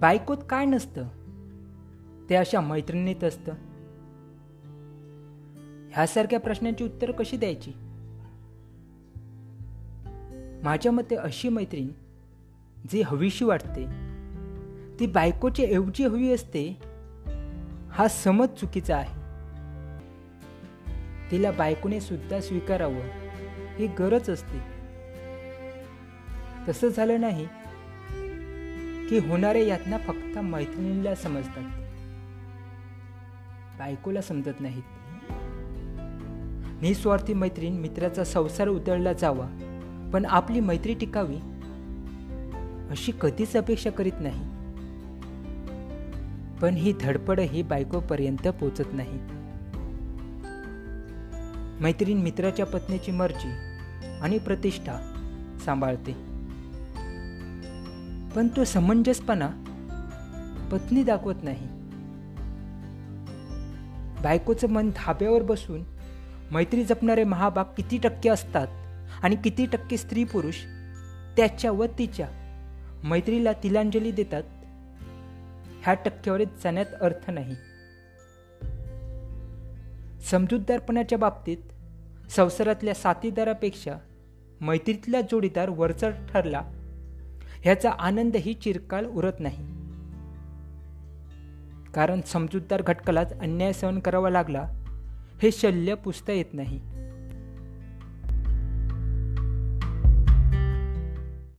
बायकोत काय नसतं? ते अशा मैत्रिणीत असतं. ह्यासारख्या प्रश्नांची उत्तर कशी द्यायची? माझ्या मते अशी मैत्रीण जी हवीशी वाटते ती बायकोची ऐवजी हवी असते हा समज चुकीचा आहे. तिला बायकोने सुद्धा स्वीकारावं ही गरज असते. तसं झालं नाही की होणाऱ्या यातना फक्त मैत्रिणीला समजतात. बायकोला समजत नाहीत. निस्वार्थी मैत्रीण मित्राचा संसार उतरला जावा पण आपली मैत्री टिकावी अशी कधीच अपेक्षा करीत नाही. पण ही धडपड ही बायकोपर्यंत पोचत नाही मैत्रीण मित्राच्या पत्नीची मर्जी आणि प्रतिष्ठा सांभाळते. पण तो समंजसपणा पत्नी दाखवत नाही. बायकोचं मन धाब्यावर बसून मैत्री जपणारे महाभाग किती टक्के असतात आणि किती टक्के स्त्री पुरुष त्याच्या व तिच्या मैत्रीला तिलांजली देतात ह्या टक्केवारीत जाण्यात अर्थ नाही. समजूतदारपणाच्या बाबतीत संसारातल्या साथीदारापेक्षा मैत्रीतला जोडीदार वरचढ ठरला ह्याचा आनंदही चिरकाल उरत नाही. कारण समजूतदार घटकालाच अन्याय सहन करावा लागला हे शल्य पुसता येत नाही.